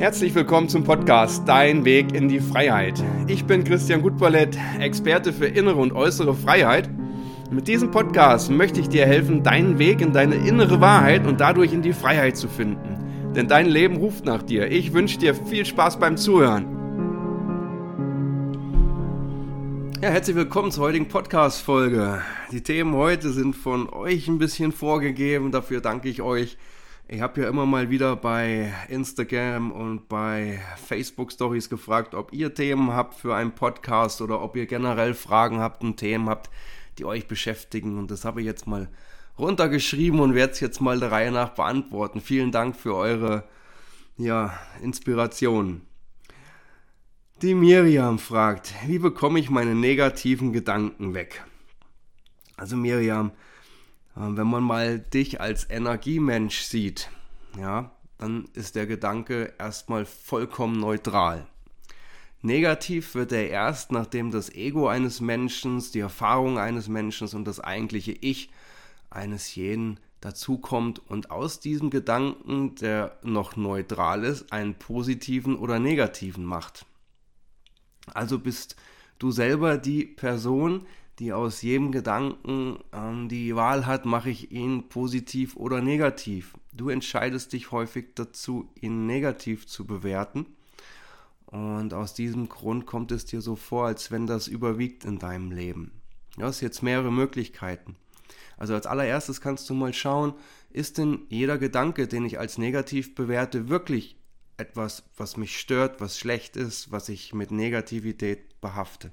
Herzlich willkommen zum Podcast Dein Weg in die Freiheit. Ich bin Christian Gutballett, Experte für innere und äußere Freiheit. Mit diesem Podcast möchte ich dir helfen, deinen Weg in deine innere Wahrheit und dadurch in die Freiheit zu finden. Denn dein Leben ruft nach dir. Ich wünsche dir viel Spaß beim Zuhören. Ja, herzlich willkommen zur heutigen Podcast-Folge. Die Themen heute sind von euch ein bisschen vorgegeben. Dafür danke ich euch. Ich habe ja immer mal wieder bei Instagram und bei Facebook Stories gefragt, ob ihr Themen habt für einen Podcast oder ob ihr generell Fragen habt und Themen habt, die euch beschäftigen. Und das habe ich jetzt mal runtergeschrieben und werde es jetzt mal der Reihe nach beantworten. Vielen Dank für eure ja, Inspiration. Die Miriam fragt, wie bekomme ich meine negativen Gedanken weg? Also Miriam, wenn man mal dich als Energiemensch sieht, ja, dann ist der Gedanke erstmal vollkommen neutral. Negativ wird er erst, nachdem das Ego eines Menschen, die Erfahrung eines Menschen und das eigentliche Ich eines jeden dazukommt und aus diesem Gedanken, der noch neutral ist, einen positiven oder negativen macht. Also bist du selber die Person, die aus jedem Gedanken ähm, die Wahl hat, mache ich ihn positiv oder negativ. Du entscheidest dich häufig dazu, ihn negativ zu bewerten. Und aus diesem Grund kommt es dir so vor, als wenn das überwiegt in deinem Leben. Du hast jetzt mehrere Möglichkeiten. Also als allererstes kannst du mal schauen, ist denn jeder Gedanke, den ich als negativ bewerte, wirklich etwas, was mich stört, was schlecht ist, was ich mit Negativität behafte?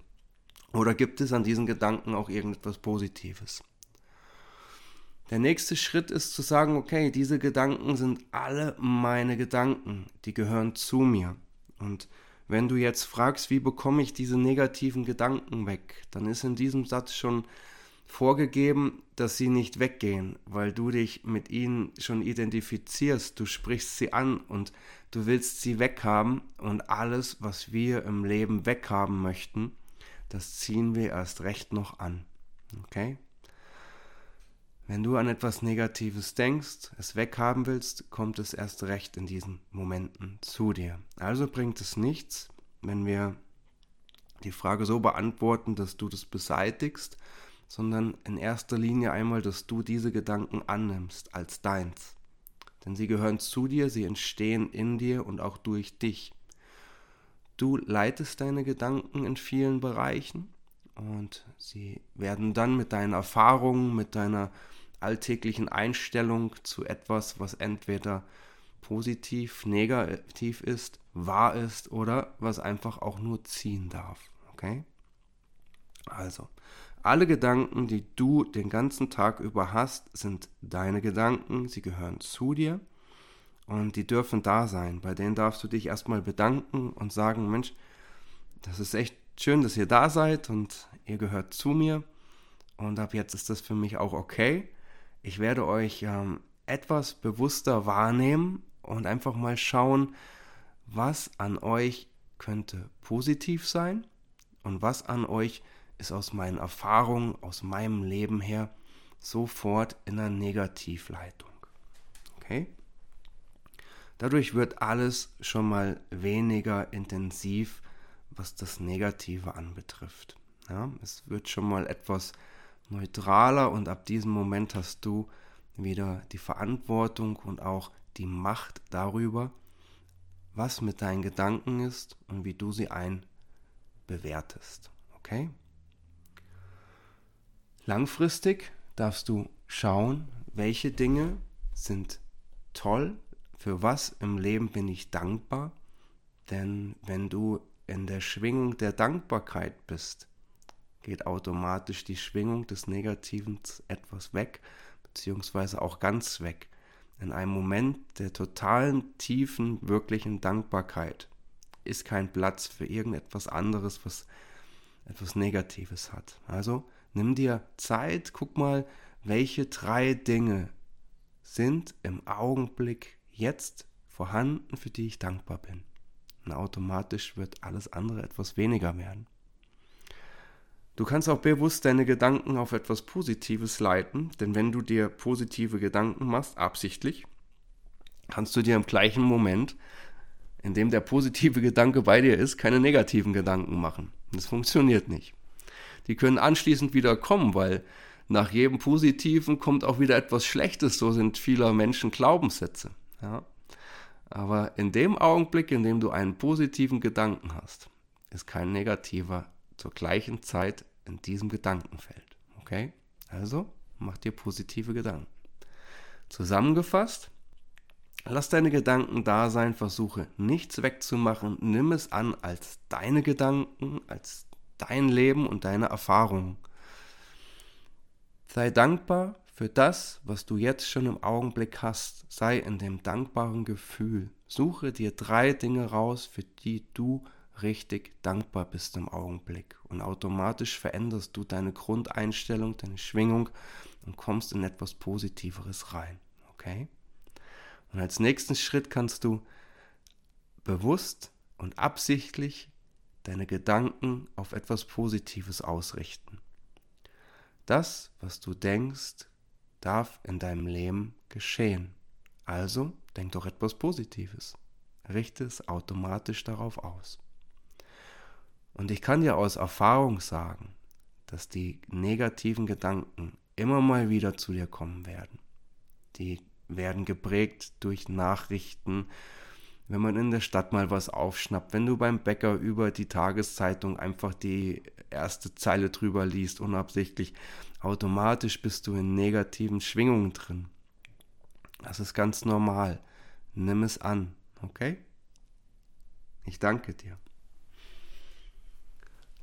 Oder gibt es an diesen Gedanken auch irgendetwas Positives? Der nächste Schritt ist zu sagen, okay, diese Gedanken sind alle meine Gedanken, die gehören zu mir. Und wenn du jetzt fragst, wie bekomme ich diese negativen Gedanken weg, dann ist in diesem Satz schon vorgegeben, dass sie nicht weggehen, weil du dich mit ihnen schon identifizierst, du sprichst sie an und du willst sie weghaben und alles, was wir im Leben weghaben möchten, das ziehen wir erst recht noch an. Okay? Wenn du an etwas Negatives denkst, es weghaben willst, kommt es erst recht in diesen Momenten zu dir. Also bringt es nichts, wenn wir die Frage so beantworten, dass du das beseitigst, sondern in erster Linie einmal, dass du diese Gedanken annimmst als deins. Denn sie gehören zu dir, sie entstehen in dir und auch durch dich. Du leitest deine Gedanken in vielen Bereichen und sie werden dann mit deinen Erfahrungen, mit deiner alltäglichen Einstellung zu etwas, was entweder positiv, negativ ist, wahr ist oder was einfach auch nur ziehen darf. Okay? Also, alle Gedanken, die du den ganzen Tag über hast, sind deine Gedanken, sie gehören zu dir und die dürfen da sein. Bei denen darfst du dich erstmal bedanken und sagen, Mensch, das ist echt schön, dass ihr da seid und ihr gehört zu mir. Und ab jetzt ist das für mich auch okay. Ich werde euch ähm, etwas bewusster wahrnehmen und einfach mal schauen, was an euch könnte positiv sein und was an euch ist aus meinen Erfahrungen, aus meinem Leben her sofort in einer Negativleitung. Okay? Dadurch wird alles schon mal weniger intensiv, was das Negative anbetrifft. Ja, es wird schon mal etwas neutraler und ab diesem Moment hast du wieder die Verantwortung und auch die Macht darüber, was mit deinen Gedanken ist und wie du sie einbewertest. Okay? Langfristig darfst du schauen, welche Dinge sind toll für was im Leben bin ich dankbar? Denn wenn du in der Schwingung der Dankbarkeit bist, geht automatisch die Schwingung des Negativen etwas weg, beziehungsweise auch ganz weg. In einem Moment der totalen, tiefen, wirklichen Dankbarkeit ist kein Platz für irgendetwas anderes, was etwas Negatives hat. Also nimm dir Zeit, guck mal, welche drei Dinge sind im Augenblick jetzt vorhanden, für die ich dankbar bin. Und automatisch wird alles andere etwas weniger werden. Du kannst auch bewusst deine Gedanken auf etwas Positives leiten, denn wenn du dir positive Gedanken machst, absichtlich, kannst du dir im gleichen Moment indem der positive Gedanke bei dir ist, keine negativen Gedanken machen. Das funktioniert nicht. Die können anschließend wieder kommen, weil nach jedem Positiven kommt auch wieder etwas Schlechtes. So sind vieler Menschen Glaubenssätze. Ja? Aber in dem Augenblick, in dem du einen positiven Gedanken hast, ist kein negativer zur gleichen Zeit in diesem Gedankenfeld. Okay? Also mach dir positive Gedanken. Zusammengefasst, lass deine Gedanken da sein, versuche nichts wegzumachen, nimm es an als deine Gedanken, als dein Leben und deine Erfahrungen. Sei dankbar für das, was du jetzt schon im Augenblick hast. Sei in dem dankbaren Gefühl. Suche dir drei Dinge raus, für die du richtig dankbar bist im Augenblick. Und automatisch veränderst du deine Grundeinstellung, deine Schwingung und kommst in etwas Positiveres rein. Okay? Und als nächsten Schritt kannst du bewusst und absichtlich deine Gedanken auf etwas Positives ausrichten. Das, was du denkst, darf in deinem Leben geschehen. Also denk doch etwas Positives. Richte es automatisch darauf aus. Und ich kann dir aus Erfahrung sagen, dass die negativen Gedanken immer mal wieder zu dir kommen werden. Die werden geprägt durch Nachrichten, wenn man in der Stadt mal was aufschnappt, wenn du beim Bäcker über die Tageszeitung einfach die erste Zeile drüber liest, unabsichtlich, automatisch bist du in negativen Schwingungen drin. Das ist ganz normal. Nimm es an, okay? Ich danke dir.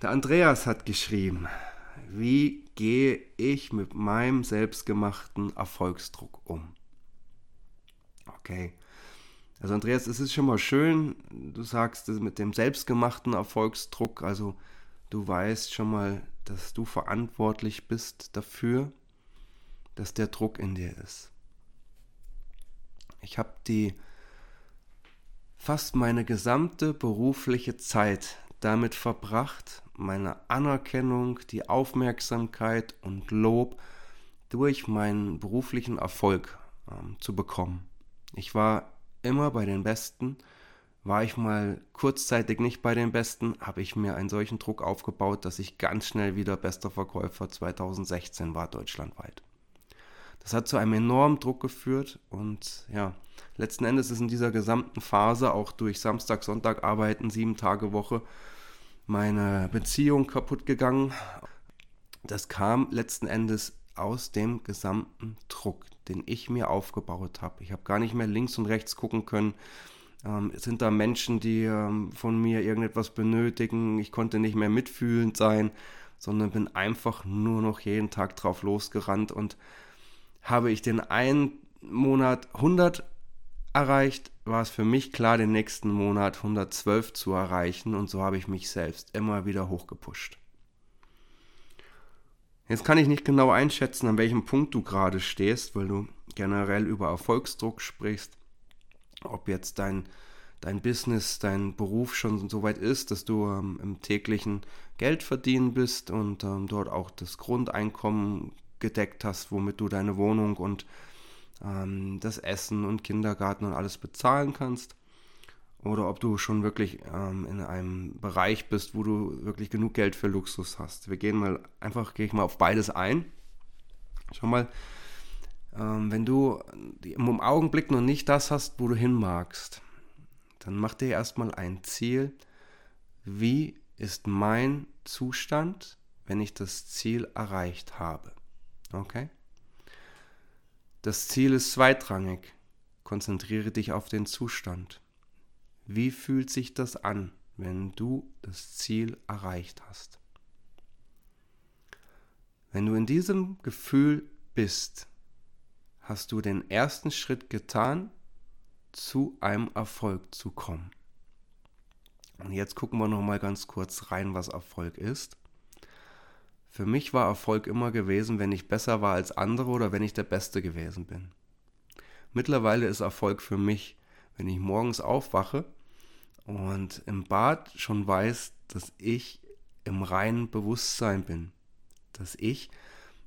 Der Andreas hat geschrieben, wie gehe ich mit meinem selbstgemachten Erfolgsdruck um? Okay. Also Andreas, es ist schon mal schön, du sagst mit dem selbstgemachten Erfolgsdruck, also du weißt schon mal, dass du verantwortlich bist dafür, dass der Druck in dir ist. Ich habe die fast meine gesamte berufliche Zeit damit verbracht, meine Anerkennung, die Aufmerksamkeit und Lob durch meinen beruflichen Erfolg ähm, zu bekommen. Ich war immer bei den Besten. War ich mal kurzzeitig nicht bei den Besten, habe ich mir einen solchen Druck aufgebaut, dass ich ganz schnell wieder bester Verkäufer 2016 war, deutschlandweit. Das hat zu einem enormen Druck geführt und ja, letzten Endes ist in dieser gesamten Phase auch durch Samstag, Sonntag arbeiten, sieben Tage Woche meine Beziehung kaputt gegangen. Das kam letzten Endes aus dem gesamten Druck, den ich mir aufgebaut habe. Ich habe gar nicht mehr links und rechts gucken können. Ähm, sind da Menschen, die ähm, von mir irgendetwas benötigen? Ich konnte nicht mehr mitfühlend sein, sondern bin einfach nur noch jeden Tag drauf losgerannt und habe ich den einen Monat 100 erreicht, war es für mich klar, den nächsten Monat 112 zu erreichen und so habe ich mich selbst immer wieder hochgepusht. Jetzt kann ich nicht genau einschätzen, an welchem Punkt du gerade stehst, weil du generell über Erfolgsdruck sprichst. Ob jetzt dein, dein Business, dein Beruf schon so weit ist, dass du ähm, im täglichen Geld verdienen bist und ähm, dort auch das Grundeinkommen gedeckt hast, womit du deine Wohnung und ähm, das Essen und Kindergarten und alles bezahlen kannst oder ob du schon wirklich ähm, in einem Bereich bist, wo du wirklich genug Geld für Luxus hast. Wir gehen mal einfach, gehe ich mal auf beides ein. Schau mal, ähm, wenn du im Augenblick noch nicht das hast, wo du hin magst, dann mach dir erstmal ein Ziel. Wie ist mein Zustand, wenn ich das Ziel erreicht habe? Okay? Das Ziel ist zweitrangig. Konzentriere dich auf den Zustand. Wie fühlt sich das an, wenn du das Ziel erreicht hast? Wenn du in diesem Gefühl bist, hast du den ersten Schritt getan, zu einem Erfolg zu kommen. Und jetzt gucken wir noch mal ganz kurz rein, was Erfolg ist. Für mich war Erfolg immer gewesen, wenn ich besser war als andere oder wenn ich der Beste gewesen bin. Mittlerweile ist Erfolg für mich, wenn ich morgens aufwache und im Bad schon weiß, dass ich im reinen Bewusstsein bin, dass ich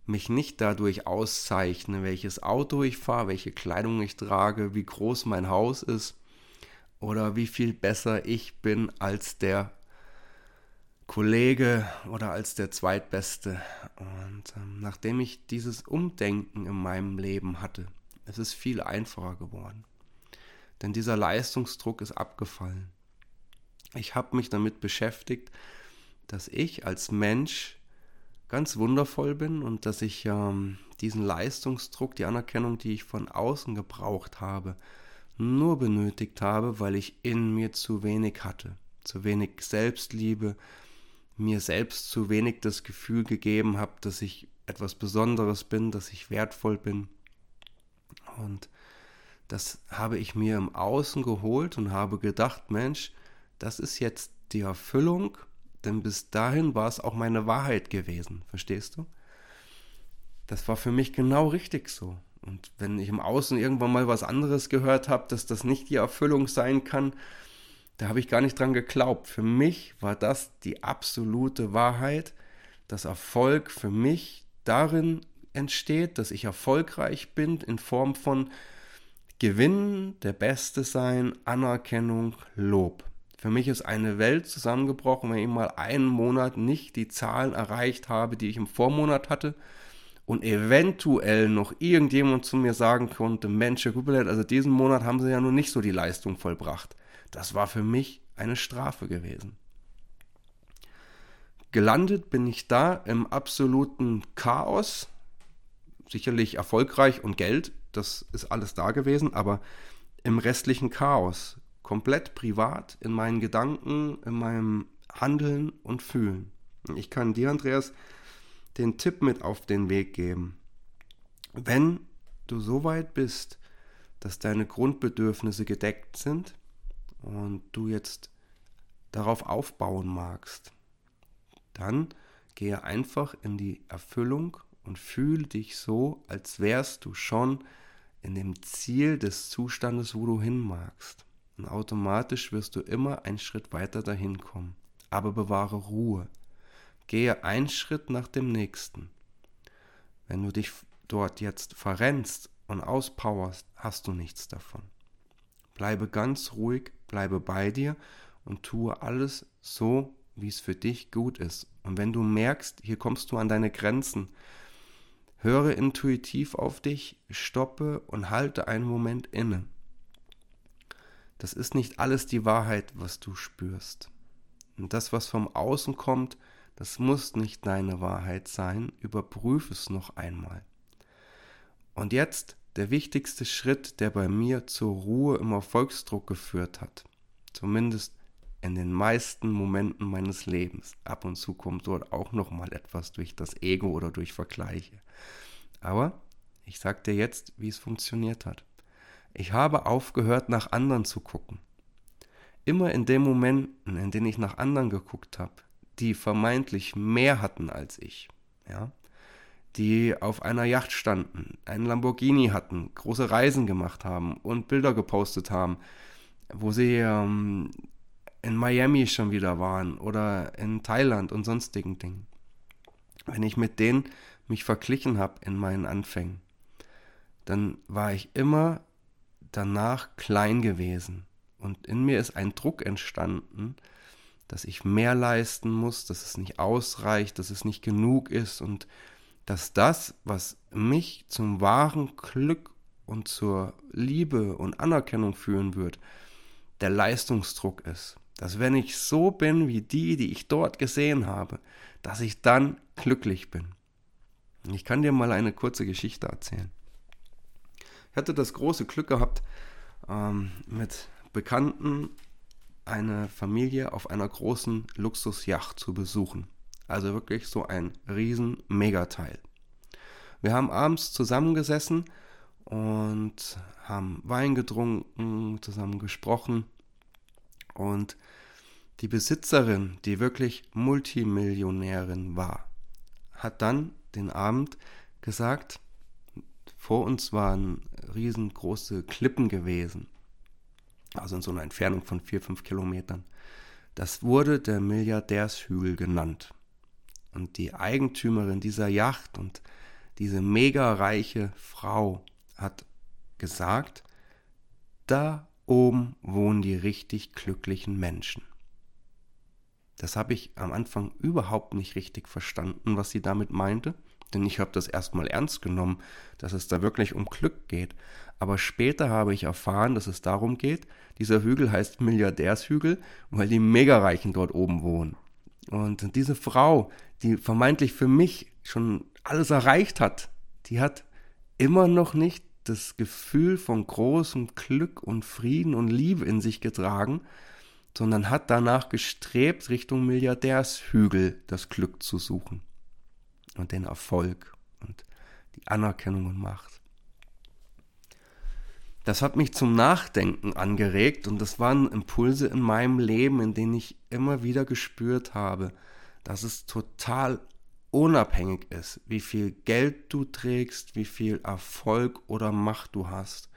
mich nicht dadurch auszeichne, welches Auto ich fahre, welche Kleidung ich trage, wie groß mein Haus ist, oder wie viel besser ich bin als der Kollege oder als der Zweitbeste. Und ähm, nachdem ich dieses Umdenken in meinem Leben hatte, es ist viel einfacher geworden. Denn dieser Leistungsdruck ist abgefallen. Ich habe mich damit beschäftigt, dass ich als Mensch ganz wundervoll bin und dass ich ähm, diesen Leistungsdruck, die Anerkennung, die ich von außen gebraucht habe, nur benötigt habe, weil ich in mir zu wenig hatte, zu wenig Selbstliebe, mir selbst zu wenig das Gefühl gegeben habe, dass ich etwas Besonderes bin, dass ich wertvoll bin. Und das habe ich mir im Außen geholt und habe gedacht, Mensch, das ist jetzt die Erfüllung, denn bis dahin war es auch meine Wahrheit gewesen, verstehst du? Das war für mich genau richtig so. Und wenn ich im Außen irgendwann mal was anderes gehört habe, dass das nicht die Erfüllung sein kann, da habe ich gar nicht dran geglaubt. Für mich war das die absolute Wahrheit, dass Erfolg für mich darin entsteht, dass ich erfolgreich bin in Form von Gewinnen, der Beste sein, Anerkennung, Lob. Für mich ist eine Welt zusammengebrochen, wenn ich mal einen Monat nicht die Zahlen erreicht habe, die ich im Vormonat hatte und eventuell noch irgendjemand zu mir sagen konnte, Mensch, Herr Kupelet, also diesen Monat haben Sie ja nur nicht so die Leistung vollbracht. Das war für mich eine Strafe gewesen. Gelandet bin ich da im absoluten Chaos. Sicherlich erfolgreich und Geld, das ist alles da gewesen, aber im restlichen Chaos. Komplett privat, in meinen Gedanken, in meinem Handeln und Fühlen. Ich kann dir, Andreas, den Tipp mit auf den Weg geben. Wenn du so weit bist, dass deine Grundbedürfnisse gedeckt sind, und du jetzt darauf aufbauen magst, dann gehe einfach in die Erfüllung und fühle dich so, als wärst du schon in dem Ziel des Zustandes, wo du hin magst. Und automatisch wirst du immer einen Schritt weiter dahin kommen. Aber bewahre Ruhe. Gehe einen Schritt nach dem nächsten. Wenn du dich dort jetzt verrennst und auspowerst, hast du nichts davon. Bleibe ganz ruhig, bleibe bei dir und tue alles so, wie es für dich gut ist. Und wenn du merkst, hier kommst du an deine Grenzen, höre intuitiv auf dich, stoppe und halte einen Moment inne. Das ist nicht alles die Wahrheit, was du spürst. Und das, was vom Außen kommt, das muss nicht deine Wahrheit sein. Überprüfe es noch einmal. Und jetzt der wichtigste Schritt, der bei mir zur Ruhe im Erfolgsdruck geführt hat. Zumindest in den meisten Momenten meines Lebens. Ab und zu kommt dort auch noch mal etwas durch das Ego oder durch Vergleiche. Aber ich sag dir jetzt, wie es funktioniert hat. Ich habe aufgehört, nach anderen zu gucken. Immer in den Momenten, in denen ich nach anderen geguckt habe, die vermeintlich mehr hatten als ich, ja, die auf einer Yacht standen, einen Lamborghini hatten, große Reisen gemacht haben und Bilder gepostet haben, wo sie ähm, in Miami schon wieder waren oder in Thailand und sonstigen Dingen. Wenn ich mit denen mich verglichen habe in meinen Anfängen, dann war ich immer danach klein gewesen. Und in mir ist ein Druck entstanden, dass ich mehr leisten muss, dass es nicht ausreicht, dass es nicht genug ist und dass das, was mich zum wahren Glück und zur Liebe und Anerkennung führen wird, der Leistungsdruck ist. Dass wenn ich so bin wie die, die ich dort gesehen habe, dass ich dann glücklich bin. Ich kann dir mal eine kurze Geschichte erzählen. Hatte das große Glück gehabt, ähm, mit Bekannten eine Familie auf einer großen Luxusjacht zu besuchen. Also wirklich so ein riesen Megateil. Wir haben abends zusammengesessen und haben Wein getrunken, zusammen gesprochen. Und die Besitzerin, die wirklich Multimillionärin war, hat dann den Abend gesagt, vor uns waren riesengroße Klippen gewesen, also in so einer Entfernung von vier, fünf Kilometern. Das wurde der Milliardärshügel genannt. Und die Eigentümerin dieser Yacht und diese mega reiche Frau hat gesagt, da oben wohnen die richtig glücklichen Menschen. Das habe ich am Anfang überhaupt nicht richtig verstanden, was sie damit meinte, denn ich habe das erstmal ernst genommen, dass es da wirklich um Glück geht. Aber später habe ich erfahren, dass es darum geht, dieser Hügel heißt Milliardärshügel, weil die Megareichen dort oben wohnen. Und diese Frau, die vermeintlich für mich schon alles erreicht hat, die hat immer noch nicht das Gefühl von großem Glück und Frieden und Liebe in sich getragen, sondern hat danach gestrebt, Richtung Milliardärshügel das Glück zu suchen und den Erfolg und die Anerkennung und Macht. Das hat mich zum Nachdenken angeregt und das waren Impulse in meinem Leben, in denen ich immer wieder gespürt habe, dass es total unabhängig ist, wie viel Geld du trägst, wie viel Erfolg oder Macht du hast.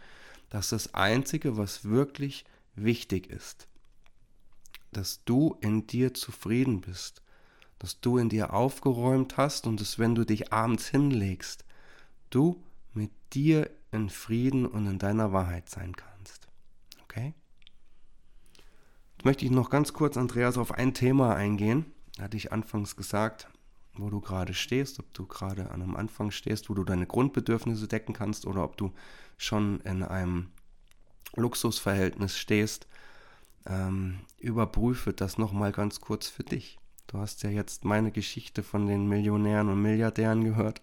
Das ist das Einzige, was wirklich wichtig ist. Dass du in dir zufrieden bist, dass du in dir aufgeräumt hast und dass wenn du dich abends hinlegst, du mit dir in Frieden und in deiner Wahrheit sein kannst. Okay? Jetzt möchte ich noch ganz kurz, Andreas, auf ein Thema eingehen. Hatte ich anfangs gesagt, wo du gerade stehst, ob du gerade an einem Anfang stehst, wo du deine Grundbedürfnisse decken kannst oder ob du schon in einem Luxusverhältnis stehst. Ähm, überprüfe das nochmal ganz kurz für dich. Du hast ja jetzt meine Geschichte von den Millionären und Milliardären gehört.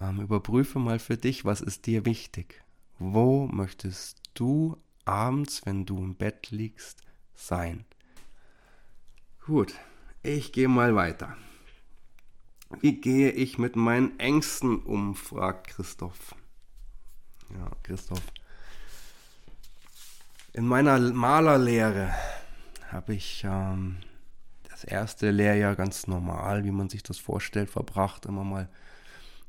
Ähm, überprüfe mal für dich, was ist dir wichtig? Wo möchtest du abends, wenn du im Bett liegst, sein? Gut, ich gehe mal weiter. Wie gehe ich mit meinen Ängsten um? fragt Christoph. Ja, Christoph. In meiner Malerlehre habe ich ähm, erste Lehrjahr ganz normal, wie man sich das vorstellt, verbracht. Immer mal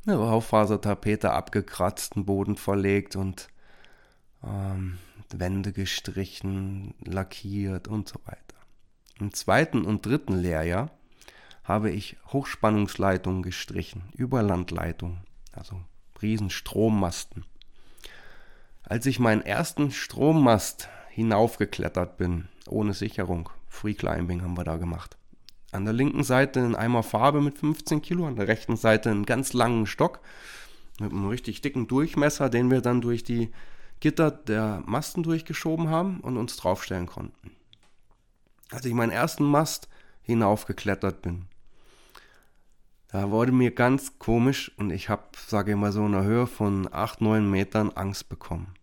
eine Raufasertapete abgekratzt, einen Boden verlegt und ähm, Wände gestrichen, lackiert und so weiter. Im zweiten und dritten Lehrjahr habe ich Hochspannungsleitungen gestrichen, Überlandleitungen, also Riesenstrommasten. Als ich meinen ersten Strommast hinaufgeklettert bin, ohne Sicherung, Free Climbing haben wir da gemacht. An der linken Seite ein Eimer Farbe mit 15 Kilo, an der rechten Seite einen ganz langen Stock mit einem richtig dicken Durchmesser, den wir dann durch die Gitter der Masten durchgeschoben haben und uns draufstellen konnten. Als ich meinen ersten Mast hinaufgeklettert bin, da wurde mir ganz komisch und ich habe, sage ich mal so, in einer Höhe von 8, 9 Metern Angst bekommen.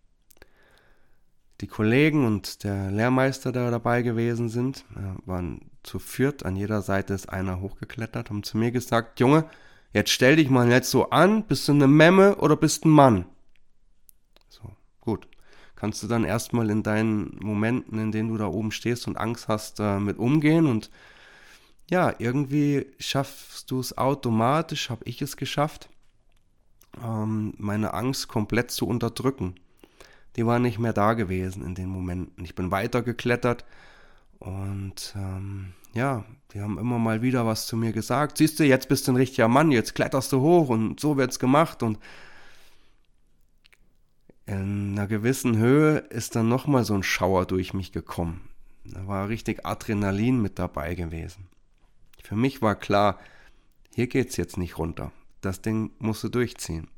Die Kollegen und der Lehrmeister, der dabei gewesen sind, waren zu viert, an jeder Seite ist einer hochgeklettert, haben zu mir gesagt, Junge, jetzt stell dich mal jetzt so an, bist du eine Memme oder bist ein Mann? So, gut. Kannst du dann erstmal in deinen Momenten, in denen du da oben stehst und Angst hast, äh, mit umgehen und ja, irgendwie schaffst du es automatisch, habe ich es geschafft, ähm, meine Angst komplett zu unterdrücken. Die war nicht mehr da gewesen in den Momenten. Ich bin weitergeklettert und ähm, ja, die haben immer mal wieder was zu mir gesagt. Siehst du, jetzt bist du ein richtiger Mann, jetzt kletterst du hoch und so wird's gemacht und in einer gewissen Höhe ist dann nochmal so ein Schauer durch mich gekommen. Da war richtig Adrenalin mit dabei gewesen. Für mich war klar, hier geht's jetzt nicht runter. Das Ding musst du durchziehen.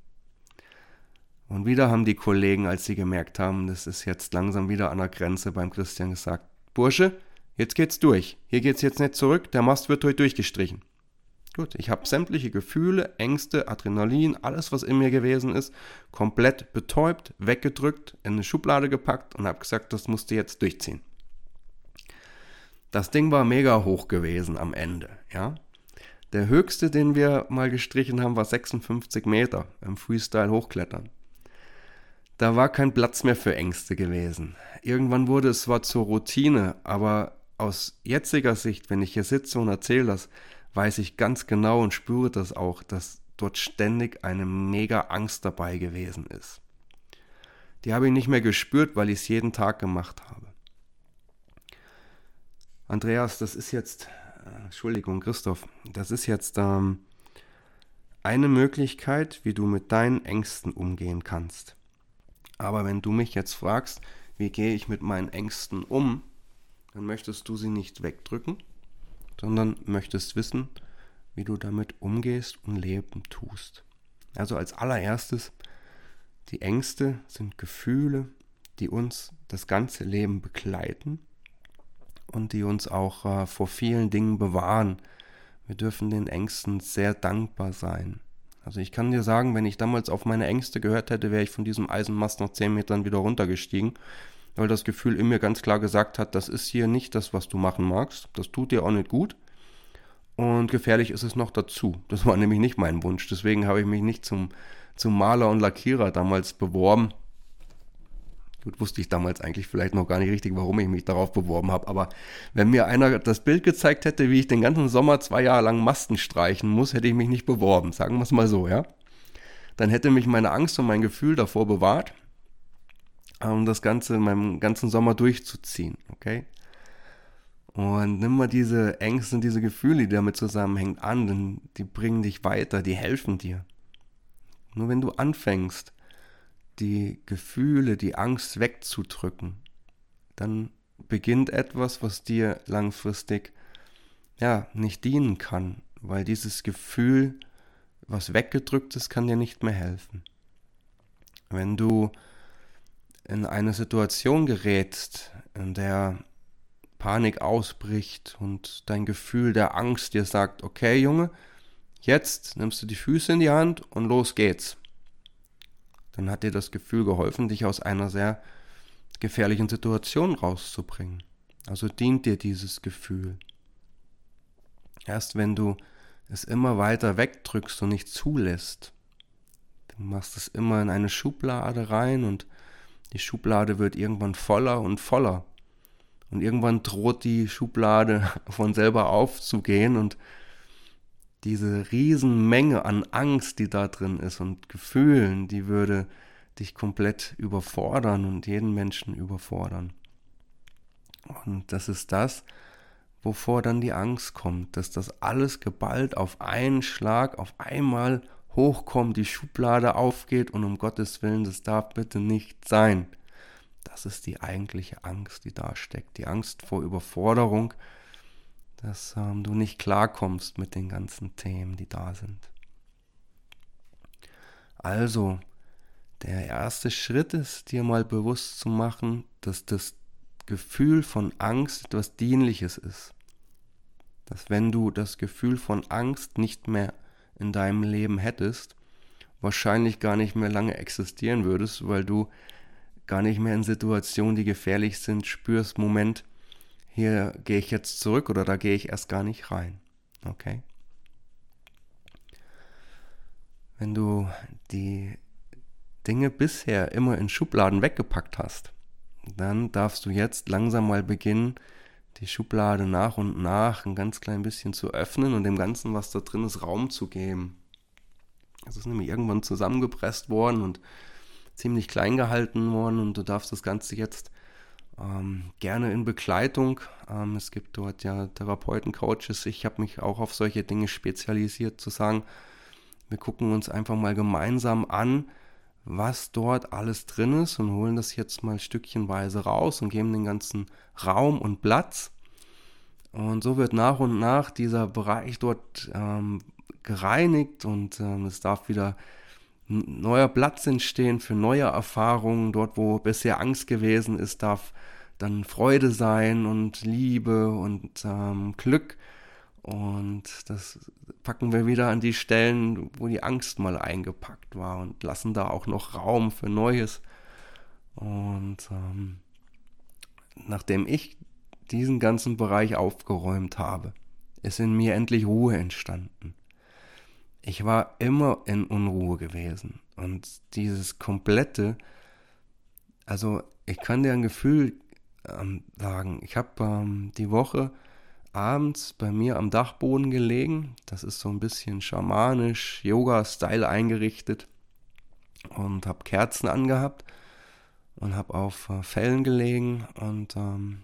Und wieder haben die Kollegen, als sie gemerkt haben, das ist jetzt langsam wieder an der Grenze beim Christian gesagt, Bursche, jetzt geht's durch. Hier geht's jetzt nicht zurück, der Mast wird heute durchgestrichen. Gut, ich habe sämtliche Gefühle, Ängste, Adrenalin, alles, was in mir gewesen ist, komplett betäubt, weggedrückt, in eine Schublade gepackt und habe gesagt, das musst du jetzt durchziehen. Das Ding war mega hoch gewesen am Ende, ja. Der höchste, den wir mal gestrichen haben, war 56 Meter im Freestyle hochklettern. Da war kein Platz mehr für Ängste gewesen. Irgendwann wurde es zwar zur Routine, aber aus jetziger Sicht, wenn ich hier sitze und erzähle das, weiß ich ganz genau und spüre das auch, dass dort ständig eine mega Angst dabei gewesen ist. Die habe ich nicht mehr gespürt, weil ich es jeden Tag gemacht habe. Andreas, das ist jetzt, äh, Entschuldigung, Christoph, das ist jetzt ähm, eine Möglichkeit, wie du mit deinen Ängsten umgehen kannst. Aber wenn du mich jetzt fragst, wie gehe ich mit meinen Ängsten um, dann möchtest du sie nicht wegdrücken, sondern möchtest wissen, wie du damit umgehst und leben tust. Also als allererstes, die Ängste sind Gefühle, die uns das ganze Leben begleiten und die uns auch äh, vor vielen Dingen bewahren. Wir dürfen den Ängsten sehr dankbar sein. Also ich kann dir sagen, wenn ich damals auf meine Ängste gehört hätte, wäre ich von diesem Eisenmast nach 10 Metern wieder runtergestiegen, weil das Gefühl in mir ganz klar gesagt hat, das ist hier nicht das, was du machen magst, das tut dir auch nicht gut. Und gefährlich ist es noch dazu. Das war nämlich nicht mein Wunsch, deswegen habe ich mich nicht zum, zum Maler und Lackierer damals beworben, Gut, wusste ich damals eigentlich vielleicht noch gar nicht richtig, warum ich mich darauf beworben habe. Aber wenn mir einer das Bild gezeigt hätte, wie ich den ganzen Sommer zwei Jahre lang Masten streichen muss, hätte ich mich nicht beworben. Sagen wir es mal so, ja. Dann hätte mich meine Angst und mein Gefühl davor bewahrt, um das Ganze in meinem ganzen Sommer durchzuziehen, okay? Und nimm mal diese Ängste und diese Gefühle, die damit zusammenhängen, an, denn die bringen dich weiter, die helfen dir. Nur wenn du anfängst, die Gefühle, die Angst wegzudrücken, dann beginnt etwas, was dir langfristig ja nicht dienen kann, weil dieses Gefühl, was weggedrückt ist, kann dir nicht mehr helfen. Wenn du in eine Situation gerätst, in der Panik ausbricht und dein Gefühl der Angst dir sagt, okay Junge, jetzt nimmst du die Füße in die Hand und los geht's dann hat dir das Gefühl geholfen, dich aus einer sehr gefährlichen Situation rauszubringen. Also dient dir dieses Gefühl. Erst wenn du es immer weiter wegdrückst und nicht zulässt, du machst es immer in eine Schublade rein und die Schublade wird irgendwann voller und voller. Und irgendwann droht die Schublade von selber aufzugehen und diese Riesenmenge an Angst, die da drin ist und Gefühlen, die würde dich komplett überfordern und jeden Menschen überfordern. Und das ist das, wovor dann die Angst kommt, dass das alles geballt auf einen Schlag, auf einmal hochkommt, die Schublade aufgeht und um Gottes Willen, das darf bitte nicht sein. Das ist die eigentliche Angst, die da steckt. Die Angst vor Überforderung, dass ähm, du nicht klarkommst mit den ganzen Themen, die da sind. Also, der erste Schritt ist, dir mal bewusst zu machen, dass das Gefühl von Angst etwas Dienliches ist. Dass wenn du das Gefühl von Angst nicht mehr in deinem Leben hättest, wahrscheinlich gar nicht mehr lange existieren würdest, weil du gar nicht mehr in Situationen, die gefährlich sind, spürst, Moment, hier gehe ich jetzt zurück oder da gehe ich erst gar nicht rein. Okay? Wenn du die Dinge bisher immer in Schubladen weggepackt hast, dann darfst du jetzt langsam mal beginnen, die Schublade nach und nach ein ganz klein bisschen zu öffnen und dem Ganzen, was da drin ist, Raum zu geben. Es ist nämlich irgendwann zusammengepresst worden und ziemlich klein gehalten worden und du darfst das Ganze jetzt ähm, gerne in Begleitung. Ähm, es gibt dort ja Therapeuten, Coaches. Ich habe mich auch auf solche Dinge spezialisiert, zu sagen, wir gucken uns einfach mal gemeinsam an, was dort alles drin ist und holen das jetzt mal stückchenweise raus und geben den ganzen Raum und Platz. Und so wird nach und nach dieser Bereich dort ähm, gereinigt und ähm, es darf wieder neuer Platz entstehen für neue Erfahrungen. Dort, wo bisher Angst gewesen ist, darf dann Freude sein und Liebe und ähm, Glück. Und das packen wir wieder an die Stellen, wo die Angst mal eingepackt war und lassen da auch noch Raum für Neues. Und ähm, nachdem ich diesen ganzen Bereich aufgeräumt habe, ist in mir endlich Ruhe entstanden ich war immer in Unruhe gewesen. Und dieses komplette, also ich kann dir ein Gefühl ähm, sagen, ich habe ähm, die Woche abends bei mir am Dachboden gelegen. Das ist so ein bisschen schamanisch, Yoga-Style eingerichtet. Und habe Kerzen angehabt und habe auf äh, Fellen gelegen und ähm,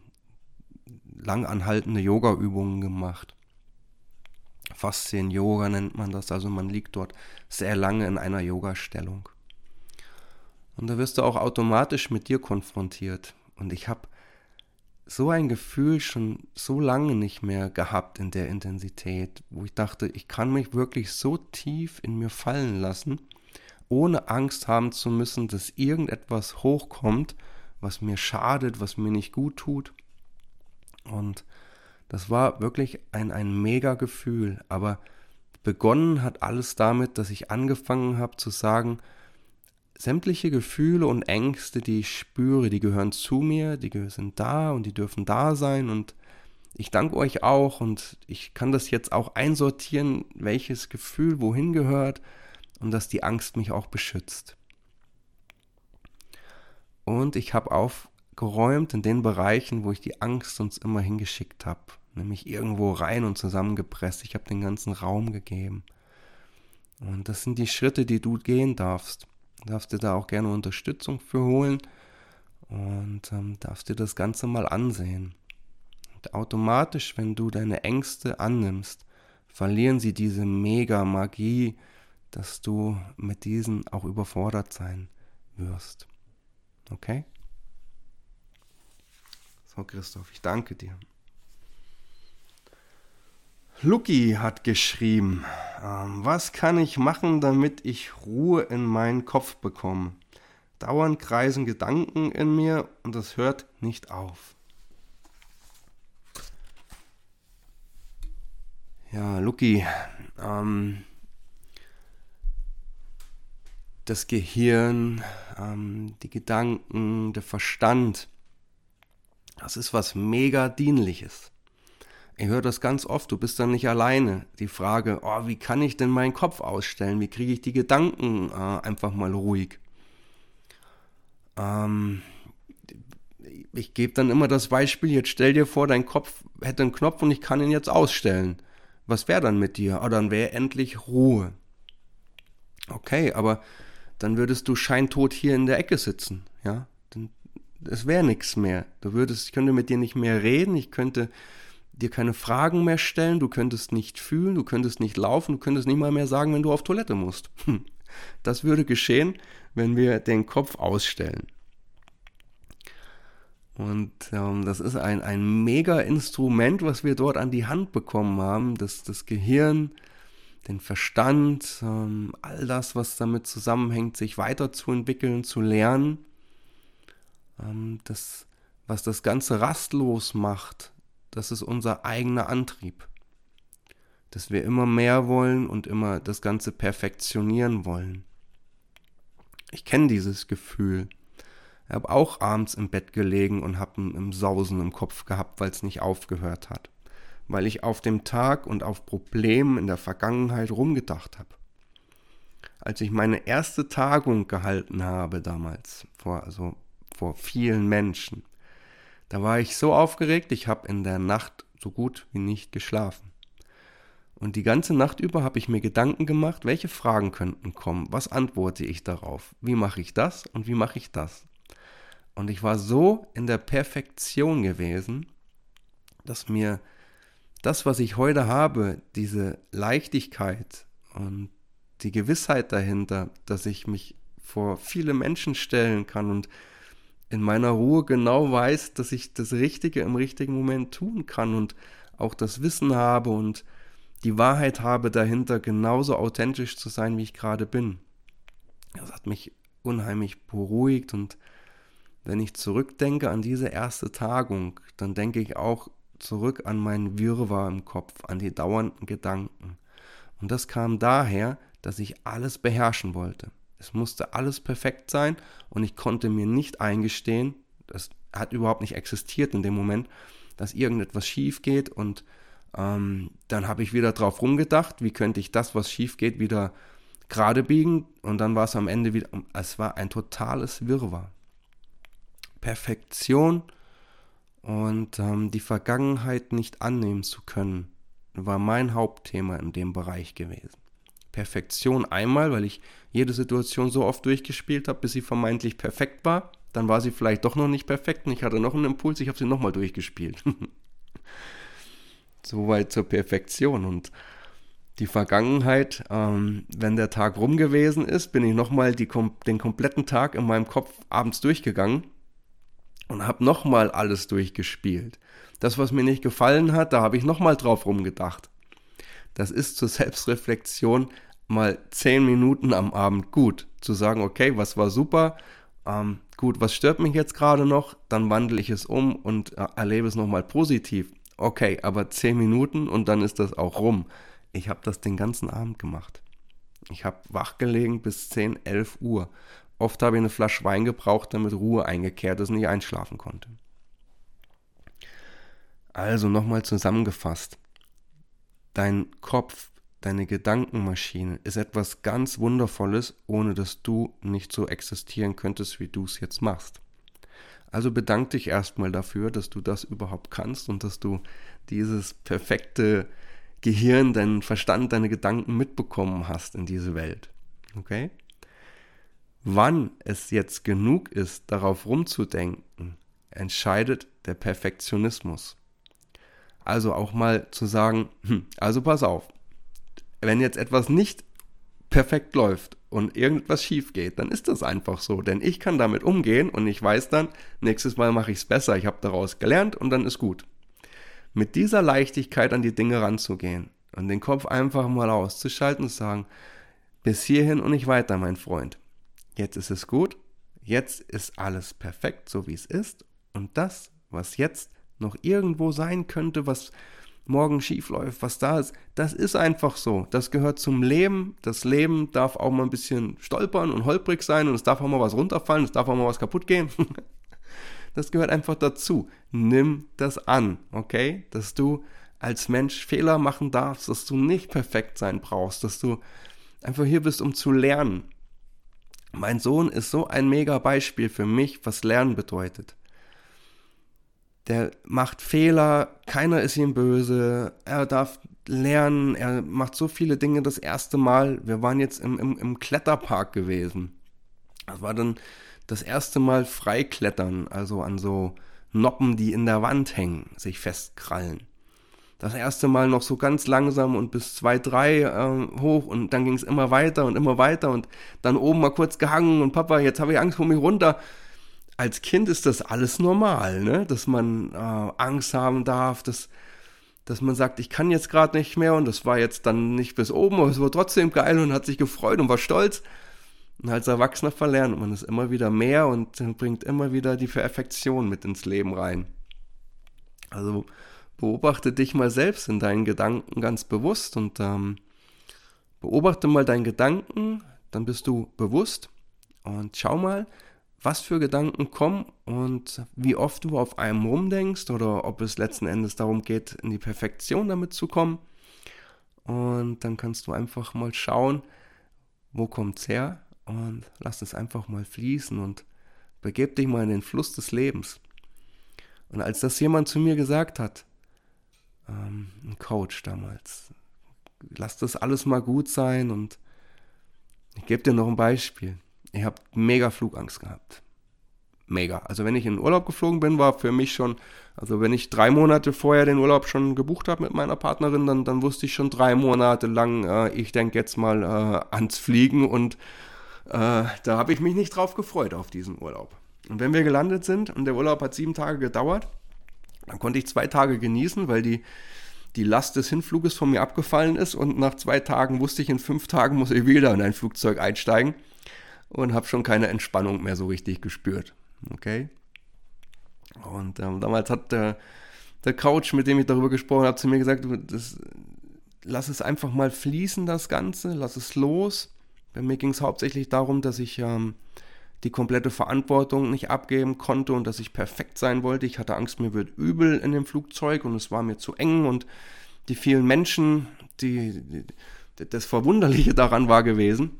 lang anhaltende Yoga-Übungen gemacht. Faszien-Yoga nennt man das, also man liegt dort sehr lange in einer Yoga-Stellung. Und da wirst du auch automatisch mit dir konfrontiert. Und ich habe so ein Gefühl schon so lange nicht mehr gehabt in der Intensität, wo ich dachte, ich kann mich wirklich so tief in mir fallen lassen, ohne Angst haben zu müssen, dass irgendetwas hochkommt, was mir schadet, was mir nicht gut tut. Und das war wirklich ein, ein mega Gefühl. Aber begonnen hat alles damit, dass ich angefangen habe zu sagen, sämtliche Gefühle und Ängste, die ich spüre, die gehören zu mir, die sind da und die dürfen da sein und ich danke euch auch und ich kann das jetzt auch einsortieren, welches Gefühl wohin gehört und dass die Angst mich auch beschützt. Und ich habe aufgeräumt in den Bereichen, wo ich die Angst uns immer hingeschickt habe, nämlich irgendwo rein und zusammengepresst. Ich habe den ganzen Raum gegeben. Und das sind die Schritte, die du gehen darfst. Du darfst dir da auch gerne Unterstützung für holen und ähm, darfst dir das Ganze mal ansehen. Und automatisch, wenn du deine Ängste annimmst, verlieren sie diese mega Magie, dass du mit diesen auch überfordert sein wirst. Okay? So, Christoph, ich danke dir. Lucky hat geschrieben, ähm, was kann ich machen, damit ich Ruhe in meinen Kopf bekomme? Dauernd kreisen Gedanken in mir und das hört nicht auf. Ja, Lucky, ähm, das Gehirn, ähm, die Gedanken, der Verstand, das ist was mega dienliches. Ich höre das ganz oft, du bist dann nicht alleine. Die Frage, oh, wie kann ich denn meinen Kopf ausstellen? Wie kriege ich die Gedanken äh, einfach mal ruhig? Ähm, ich gebe dann immer das Beispiel, jetzt stell dir vor, dein Kopf hätte einen Knopf und ich kann ihn jetzt ausstellen. Was wäre dann mit dir? Oh, dann wäre endlich Ruhe. Okay, aber dann würdest du scheintot hier in der Ecke sitzen, ja? es wäre nichts mehr. Du würdest, ich könnte mit dir nicht mehr reden, ich könnte dir keine Fragen mehr stellen, du könntest nicht fühlen, du könntest nicht laufen, du könntest nicht mal mehr sagen, wenn du auf Toilette musst. Hm. Das würde geschehen, wenn wir den Kopf ausstellen. Und ähm, das ist ein, ein mega Instrument, was wir dort an die Hand bekommen haben, das, das Gehirn, den Verstand, ähm, all das, was damit zusammenhängt, sich weiterzuentwickeln, zu lernen. Ähm, das, was das Ganze rastlos macht, das ist unser eigener Antrieb. Dass wir immer mehr wollen und immer das Ganze perfektionieren wollen. Ich kenne dieses Gefühl. Ich habe auch abends im Bett gelegen und habe ein Sausen im Kopf gehabt, weil es nicht aufgehört hat. Weil ich auf dem Tag und auf Problemen in der Vergangenheit rumgedacht habe. Als ich meine erste Tagung gehalten habe damals, vor, also vor vielen Menschen, da war ich so aufgeregt, ich habe in der Nacht so gut wie nicht geschlafen. Und die ganze Nacht über habe ich mir Gedanken gemacht, welche Fragen könnten kommen, was antworte ich darauf, wie mache ich das und wie mache ich das. Und ich war so in der Perfektion gewesen, dass mir das, was ich heute habe, diese Leichtigkeit und die Gewissheit dahinter, dass ich mich vor viele Menschen stellen kann und in meiner Ruhe genau weiß, dass ich das Richtige im richtigen Moment tun kann und auch das Wissen habe und die Wahrheit habe dahinter, genauso authentisch zu sein, wie ich gerade bin. Das hat mich unheimlich beruhigt und wenn ich zurückdenke an diese erste Tagung, dann denke ich auch zurück an meinen Wirrwarr im Kopf, an die dauernden Gedanken. Und das kam daher, dass ich alles beherrschen wollte. Es musste alles perfekt sein und ich konnte mir nicht eingestehen, das hat überhaupt nicht existiert in dem Moment, dass irgendetwas schief geht und ähm, dann habe ich wieder drauf rumgedacht, wie könnte ich das, was schief geht, wieder gerade biegen und dann war es am Ende wieder, es war ein totales Wirrwarr. Perfektion und ähm, die Vergangenheit nicht annehmen zu können, war mein Hauptthema in dem Bereich gewesen. Perfektion einmal, weil ich jede Situation so oft durchgespielt habe, bis sie vermeintlich perfekt war. Dann war sie vielleicht doch noch nicht perfekt und ich hatte noch einen Impuls, ich habe sie nochmal durchgespielt. Soweit zur Perfektion. Und die Vergangenheit, ähm, wenn der Tag rum gewesen ist, bin ich nochmal den kompletten Tag in meinem Kopf abends durchgegangen und habe nochmal alles durchgespielt. Das, was mir nicht gefallen hat, da habe ich nochmal drauf rumgedacht. Das ist zur Selbstreflexion mal zehn Minuten am Abend gut. Zu sagen, okay, was war super, ähm, gut, was stört mich jetzt gerade noch, dann wandle ich es um und äh, erlebe es nochmal positiv. Okay, aber zehn Minuten und dann ist das auch rum. Ich habe das den ganzen Abend gemacht. Ich habe wachgelegen bis 10, 11 Uhr. Oft habe ich eine Flasche Wein gebraucht, damit Ruhe eingekehrt ist und ich einschlafen konnte. Also nochmal zusammengefasst. Dein Kopf, deine Gedankenmaschine ist etwas ganz Wundervolles, ohne dass du nicht so existieren könntest, wie du es jetzt machst. Also bedank dich erstmal dafür, dass du das überhaupt kannst und dass du dieses perfekte Gehirn, deinen Verstand, deine Gedanken mitbekommen hast in diese Welt. Okay? Wann es jetzt genug ist, darauf rumzudenken, entscheidet der Perfektionismus. Also auch mal zu sagen, hm, also pass auf, wenn jetzt etwas nicht perfekt läuft und irgendwas schief geht, dann ist das einfach so. Denn ich kann damit umgehen und ich weiß dann, nächstes Mal mache ich es besser. Ich habe daraus gelernt und dann ist gut mit dieser Leichtigkeit an die Dinge ranzugehen und den Kopf einfach mal auszuschalten und zu sagen, bis hierhin und nicht weiter, mein Freund. Jetzt ist es gut, jetzt ist alles perfekt, so wie es ist und das, was jetzt noch irgendwo sein könnte, was morgen schief läuft, was da ist, das ist einfach so. Das gehört zum Leben. Das Leben darf auch mal ein bisschen stolpern und holprig sein und es darf auch mal was runterfallen, es darf auch mal was kaputt gehen. Das gehört einfach dazu. Nimm das an, okay? Dass du als Mensch Fehler machen darfst, dass du nicht perfekt sein brauchst, dass du einfach hier bist, um zu lernen. Mein Sohn ist so ein mega Beispiel für mich, was Lernen bedeutet. Der macht Fehler, keiner ist ihm böse, er darf lernen, er macht so viele Dinge das erste Mal. Wir waren jetzt im, im, im Kletterpark gewesen. Das war dann das erste Mal freiklettern, also an so Noppen, die in der Wand hängen, sich festkrallen. Das erste Mal noch so ganz langsam und bis zwei, drei äh, hoch und dann ging es immer weiter und immer weiter und dann oben mal kurz gehangen und Papa, jetzt habe ich Angst, vor mich runter. Als Kind ist das alles normal, ne? dass man äh, Angst haben darf, dass, dass man sagt, ich kann jetzt gerade nicht mehr und das war jetzt dann nicht bis oben, aber es war trotzdem geil und hat sich gefreut und war stolz. Und als Erwachsener verlernt man es immer wieder mehr und bringt immer wieder die Perfektion mit ins Leben rein. Also beobachte dich mal selbst in deinen Gedanken ganz bewusst und ähm, beobachte mal deinen Gedanken, dann bist du bewusst und schau mal, was für Gedanken kommen und wie oft du auf einem rumdenkst oder ob es letzten Endes darum geht, in die Perfektion damit zu kommen. Und dann kannst du einfach mal schauen, wo kommt es her und lass es einfach mal fließen und begib dich mal in den Fluss des Lebens. Und als das jemand zu mir gesagt hat, ähm, ein Coach damals, lass das alles mal gut sein und ich gebe dir noch ein Beispiel. Ich habe mega Flugangst gehabt. Mega. Also wenn ich in den Urlaub geflogen bin, war für mich schon, also wenn ich drei Monate vorher den Urlaub schon gebucht habe mit meiner Partnerin, dann, dann wusste ich schon drei Monate lang, äh, ich denke jetzt mal äh, ans Fliegen und äh, da habe ich mich nicht drauf gefreut auf diesen Urlaub. Und wenn wir gelandet sind und der Urlaub hat sieben Tage gedauert, dann konnte ich zwei Tage genießen, weil die, die Last des Hinfluges von mir abgefallen ist und nach zwei Tagen wusste ich, in fünf Tagen muss ich wieder in ein Flugzeug einsteigen und habe schon keine Entspannung mehr so richtig gespürt. Okay? Und ähm, damals hat der, der Coach, mit dem ich darüber gesprochen habe, zu mir gesagt, das, lass es einfach mal fließen, das Ganze, lass es los bei mir ging es hauptsächlich darum, dass ich ähm, die komplette Verantwortung nicht abgeben konnte und dass ich perfekt sein wollte. Ich hatte Angst, mir wird übel in dem Flugzeug und es war mir zu eng und die vielen Menschen, die, die das Verwunderliche daran war gewesen.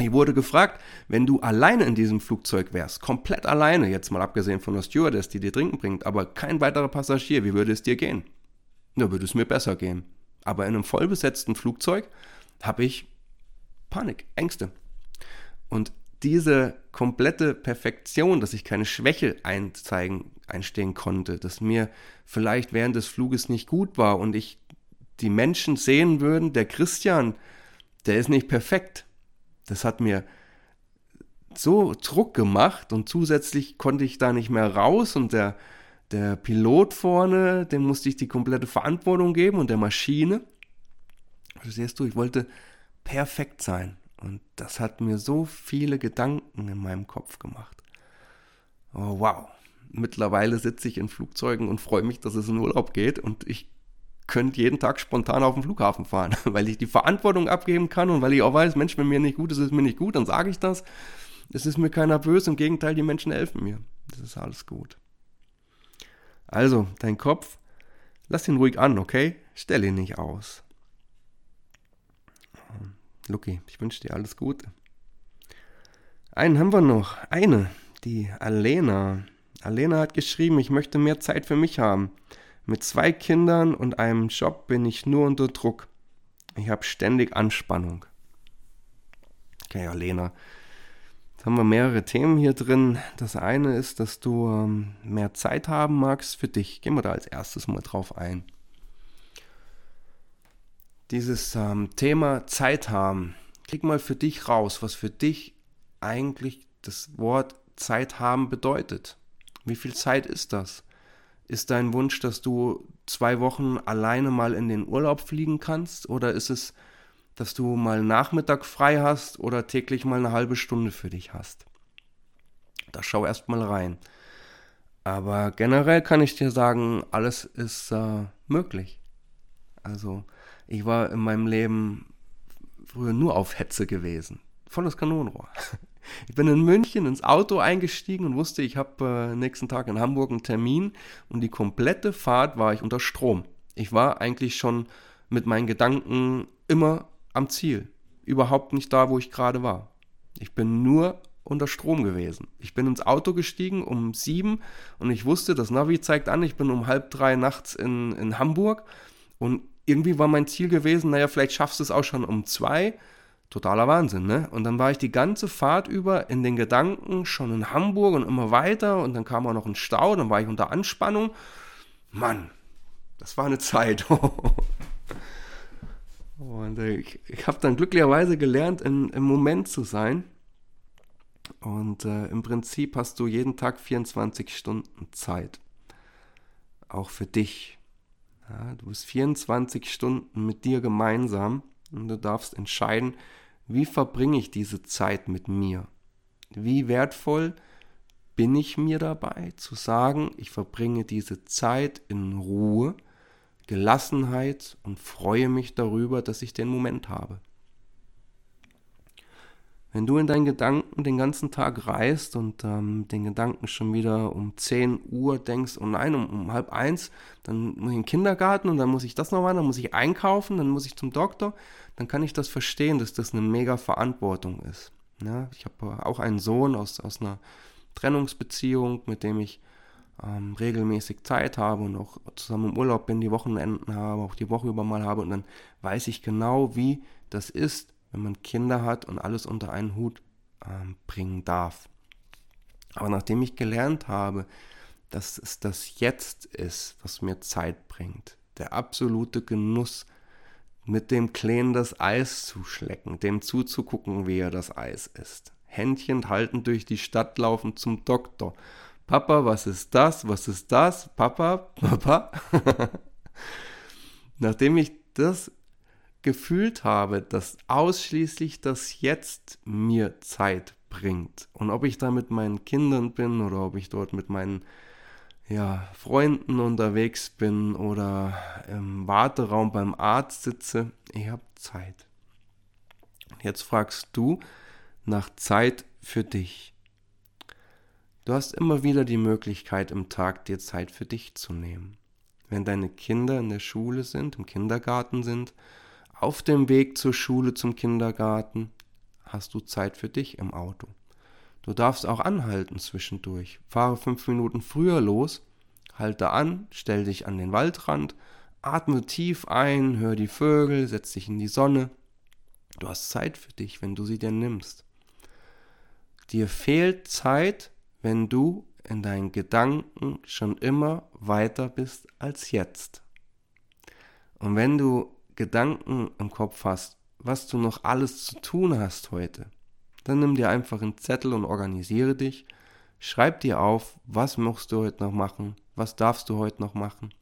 Ich wurde gefragt, wenn du alleine in diesem Flugzeug wärst, komplett alleine, jetzt mal abgesehen von der Stewardess, die dir Trinken bringt, aber kein weiterer Passagier, wie würde es dir gehen? Da würde es mir besser gehen. Aber in einem vollbesetzten Flugzeug habe ich Panik, Ängste. Und diese komplette Perfektion, dass ich keine Schwäche einzeigen, einstehen konnte, dass mir vielleicht während des Fluges nicht gut war und ich die Menschen sehen würden, der Christian, der ist nicht perfekt. Das hat mir so Druck gemacht und zusätzlich konnte ich da nicht mehr raus und der, der Pilot vorne, dem musste ich die komplette Verantwortung geben und der Maschine. Verstehst du, ich wollte perfekt sein. Und das hat mir so viele Gedanken in meinem Kopf gemacht. Oh, wow. Mittlerweile sitze ich in Flugzeugen und freue mich, dass es in Urlaub geht und ich könnte jeden Tag spontan auf den Flughafen fahren, weil ich die Verantwortung abgeben kann und weil ich auch weiß, Mensch, wenn mir nicht gut ist, ist mir nicht gut, dann sage ich das. Es ist mir keiner böse, im Gegenteil, die Menschen helfen mir. Das ist alles gut. Also, dein Kopf, lass ihn ruhig an, okay? Stell ihn nicht aus. Lucky, ich wünsche dir alles Gute. Einen haben wir noch. Eine, die Alena. Alena hat geschrieben, ich möchte mehr Zeit für mich haben. Mit zwei Kindern und einem Job bin ich nur unter Druck. Ich habe ständig Anspannung. Okay, Alena. Jetzt haben wir mehrere Themen hier drin. Das eine ist, dass du ähm, mehr Zeit haben magst für dich. Gehen wir da als erstes mal drauf ein dieses ähm, Thema Zeit haben. Klick mal für dich raus, was für dich eigentlich das Wort Zeit haben bedeutet. Wie viel Zeit ist das? Ist dein Wunsch, dass du zwei Wochen alleine mal in den Urlaub fliegen kannst? Oder ist es, dass du mal Nachmittag frei hast oder täglich mal eine halbe Stunde für dich hast? Da schau erst mal rein. Aber generell kann ich dir sagen, alles ist äh, möglich. Also ich war in meinem Leben früher nur auf Hetze gewesen. Volles Kanonenrohr. Ich bin in München ins Auto eingestiegen und wusste, ich habe äh, nächsten Tag in Hamburg einen Termin und die komplette Fahrt war ich unter Strom. Ich war eigentlich schon mit meinen Gedanken immer am Ziel. Überhaupt nicht da, wo ich gerade war. Ich bin nur unter Strom gewesen. Ich bin ins Auto gestiegen um sieben und ich wusste, das Navi zeigt an, ich bin um halb drei nachts in, in Hamburg und irgendwie war mein Ziel gewesen, naja, vielleicht schaffst du es auch schon um zwei. Totaler Wahnsinn, ne? Und dann war ich die ganze Fahrt über in den Gedanken schon in Hamburg und immer weiter und dann kam auch noch ein Stau, dann war ich unter Anspannung. Mann, das war eine Zeit. und äh, ich, ich habe dann glücklicherweise gelernt, in, im Moment zu sein. Und äh, im Prinzip hast du jeden Tag 24 Stunden Zeit. Auch für dich. Ja, du bist 24 Stunden mit dir gemeinsam und du darfst entscheiden, wie verbringe ich diese Zeit mit mir? Wie wertvoll bin ich mir dabei zu sagen, ich verbringe diese Zeit in Ruhe, Gelassenheit und freue mich darüber, dass ich den Moment habe. Wenn du in deinen Gedanken den ganzen Tag reist und ähm, den Gedanken schon wieder um 10 Uhr denkst, oh nein, um, um halb eins, dann muss ich in den Kindergarten und dann muss ich das noch machen, dann muss ich einkaufen, dann muss ich zum Doktor, dann kann ich das verstehen, dass das eine mega Verantwortung ist. Ja, ich habe auch einen Sohn aus, aus einer Trennungsbeziehung, mit dem ich ähm, regelmäßig Zeit habe und auch zusammen im Urlaub bin, die Wochenenden habe, auch die Woche über mal habe und dann weiß ich genau, wie das ist, wenn man Kinder hat und alles unter einen Hut ähm, bringen darf. Aber nachdem ich gelernt habe, dass es das Jetzt ist, was mir Zeit bringt, der absolute Genuss, mit dem Kleen das Eis zu schlecken, dem zuzugucken, wie er das Eis isst. Händchen halten durch die Stadt laufen zum Doktor. Papa, was ist das? Was ist das? Papa, Papa. Nachdem ich das gefühlt habe, dass ausschließlich das Jetzt mir Zeit bringt. Und ob ich da mit meinen Kindern bin oder ob ich dort mit meinen ja, Freunden unterwegs bin oder im Warteraum beim Arzt sitze, ich habe Zeit. Jetzt fragst du nach Zeit für dich. Du hast immer wieder die Möglichkeit im Tag dir Zeit für dich zu nehmen. Wenn deine Kinder in der Schule sind, im Kindergarten sind, auf dem Weg zur Schule, zum Kindergarten hast du Zeit für dich im Auto. Du darfst auch anhalten zwischendurch. Fahre fünf Minuten früher los, halte an, stell dich an den Waldrand, atme tief ein, hör die Vögel, setz dich in die Sonne. Du hast Zeit für dich, wenn du sie dir nimmst. Dir fehlt Zeit, wenn du in deinen Gedanken schon immer weiter bist als jetzt. Und wenn du Gedanken im Kopf hast, was du noch alles zu tun hast heute, Dann nimm dir einfach einen Zettel und organisiere dich. Schreib dir auf, was musst du heute noch machen, was darfst du heute noch machen.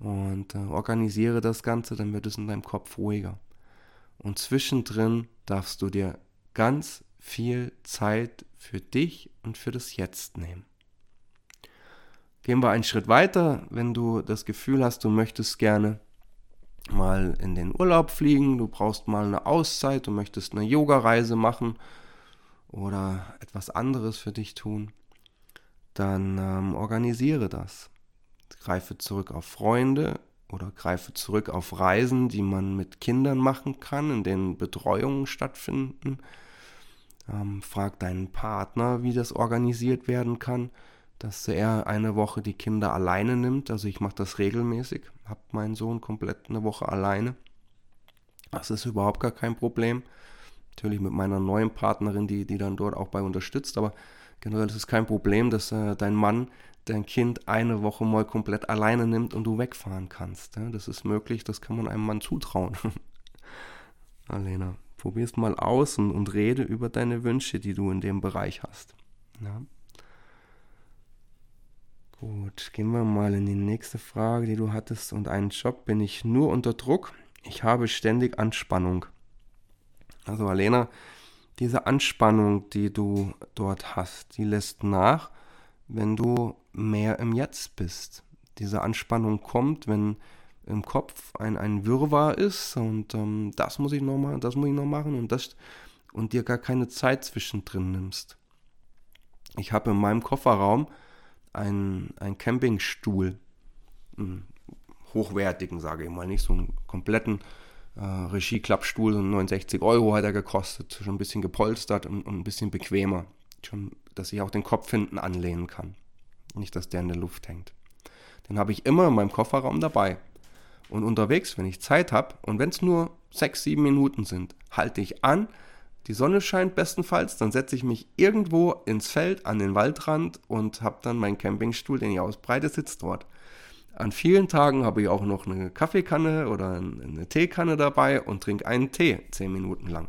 Und äh, organisiere das Ganze, dann wird es in deinem Kopf ruhiger. Und zwischendrin darfst du dir ganz viel Zeit für dich und für das Jetzt nehmen. Gehen wir einen Schritt weiter, wenn du das Gefühl hast, du möchtest gerne mal in den Urlaub fliegen, du brauchst mal eine Auszeit, du möchtest eine Yoga-Reise machen oder etwas anderes für dich tun, dann ähm, organisiere das. Greife zurück auf Freunde oder greife zurück auf Reisen, die man mit Kindern machen kann, in denen Betreuungen stattfinden. Ähm, frag deinen Partner, wie das organisiert werden kann, dass er eine Woche die Kinder alleine nimmt. Also ich mache das regelmäßig, habe meinen Sohn komplett eine Woche alleine. Das ist überhaupt gar kein Problem. Natürlich mit meiner neuen Partnerin, die, die dann dort auch bei unterstützt, aber generell ist es kein Problem, dass äh, dein Mann dein Kind eine Woche mal komplett alleine nimmt und du wegfahren kannst. Ja? Das ist möglich, das kann man einem Mann zutrauen. Alena, probier es mal aus und, und rede über deine Wünsche, die du in dem Bereich hast. Ja? Gut, gehen wir mal in die nächste Frage, die du hattest. Und einen Job bin ich nur unter Druck. Ich habe ständig Anspannung. Also Alena, diese Anspannung, die du dort hast, die lässt nach, wenn du mehr im Jetzt bist. Diese Anspannung kommt, wenn im Kopf ein, ein Wirrwarr ist und ähm, das muss ich noch machen, das muss ich noch machen und das und dir gar keine Zeit zwischendrin nimmst. Ich habe in meinem Kofferraum einen, einen Campingstuhl, einen hochwertigen, sage ich mal, nicht so einen kompletten äh, Regie-Klappstuhl, so 69 Euro hat er gekostet, schon ein bisschen gepolstert und, und ein bisschen bequemer, schon, dass ich auch den Kopf hinten anlehnen kann. Nicht, dass der in der Luft hängt. Den habe ich immer in meinem Kofferraum dabei. Und unterwegs, wenn ich Zeit habe und wenn es nur sechs, sieben Minuten sind, halte ich an. Die Sonne scheint bestenfalls, dann setze ich mich irgendwo ins Feld an den Waldrand und habe dann meinen Campingstuhl, den ich ausbreite, sitzt dort. An vielen Tagen habe ich auch noch eine Kaffeekanne oder eine Teekanne dabei und trinke einen Tee zehn Minuten lang.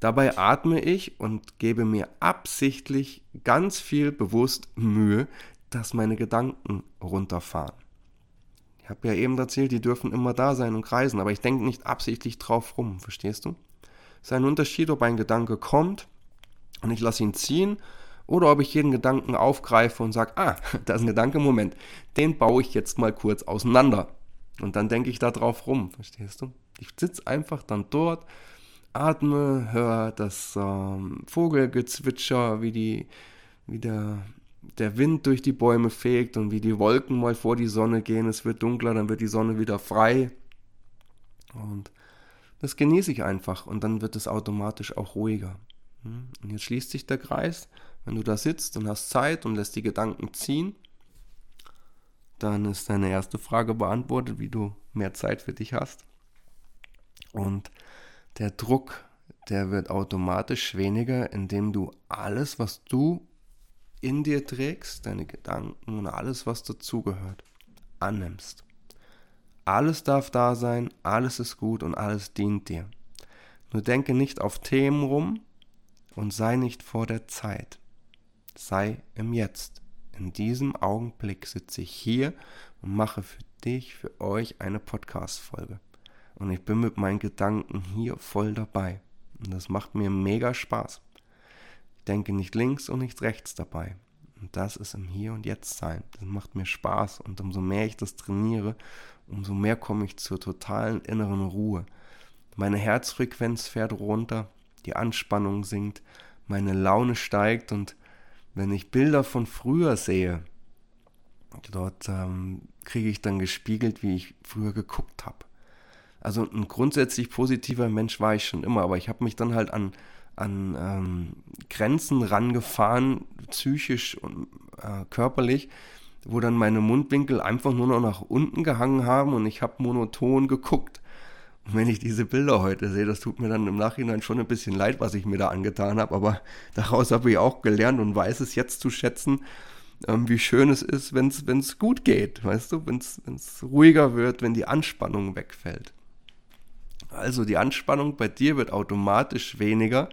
Dabei atme ich und gebe mir absichtlich ganz viel bewusst Mühe, dass meine Gedanken runterfahren. Ich habe ja eben erzählt, die dürfen immer da sein und kreisen, aber ich denke nicht absichtlich drauf rum, verstehst du? Ist ein Unterschied, ob ein Gedanke kommt und ich lasse ihn ziehen oder ob ich jeden Gedanken aufgreife und sage, ah, da ist ein Gedanke, Moment, den baue ich jetzt mal kurz auseinander. Und dann denke ich da drauf rum, verstehst du? Ich sitze einfach dann dort atme, höre das ähm, Vogelgezwitscher, wie, die, wie der, der Wind durch die Bäume fegt und wie die Wolken mal vor die Sonne gehen. Es wird dunkler, dann wird die Sonne wieder frei. Und das genieße ich einfach und dann wird es automatisch auch ruhiger. Hm? Und jetzt schließt sich der Kreis. Wenn du da sitzt und hast Zeit und lässt die Gedanken ziehen, dann ist deine erste Frage beantwortet, wie du mehr Zeit für dich hast. Und der Druck, der wird automatisch weniger, indem du alles, was du in dir trägst, deine Gedanken und alles, was dazugehört, annimmst. Alles darf da sein, alles ist gut und alles dient dir. Nur denke nicht auf Themen rum und sei nicht vor der Zeit. Sei im Jetzt. In diesem Augenblick sitze ich hier und mache für dich, für euch eine Podcast-Folge. Und ich bin mit meinen Gedanken hier voll dabei. Und das macht mir mega Spaß. Ich denke nicht links und nicht rechts dabei. Und das ist im Hier und Jetzt sein. Das macht mir Spaß. Und umso mehr ich das trainiere, umso mehr komme ich zur totalen inneren Ruhe. Meine Herzfrequenz fährt runter, die Anspannung sinkt, meine Laune steigt und wenn ich Bilder von früher sehe, dort ähm, kriege ich dann gespiegelt, wie ich früher geguckt habe. Also ein grundsätzlich positiver Mensch war ich schon immer, aber ich habe mich dann halt an, an ähm, Grenzen rangefahren, psychisch und äh, körperlich, wo dann meine Mundwinkel einfach nur noch nach unten gehangen haben und ich habe monoton geguckt. Und wenn ich diese Bilder heute sehe, das tut mir dann im Nachhinein schon ein bisschen leid, was ich mir da angetan habe, aber daraus habe ich auch gelernt und weiß es jetzt zu schätzen, ähm, wie schön es ist, wenn es gut geht, weißt du, wenn es ruhiger wird, wenn die Anspannung wegfällt. Also die Anspannung bei dir wird automatisch weniger,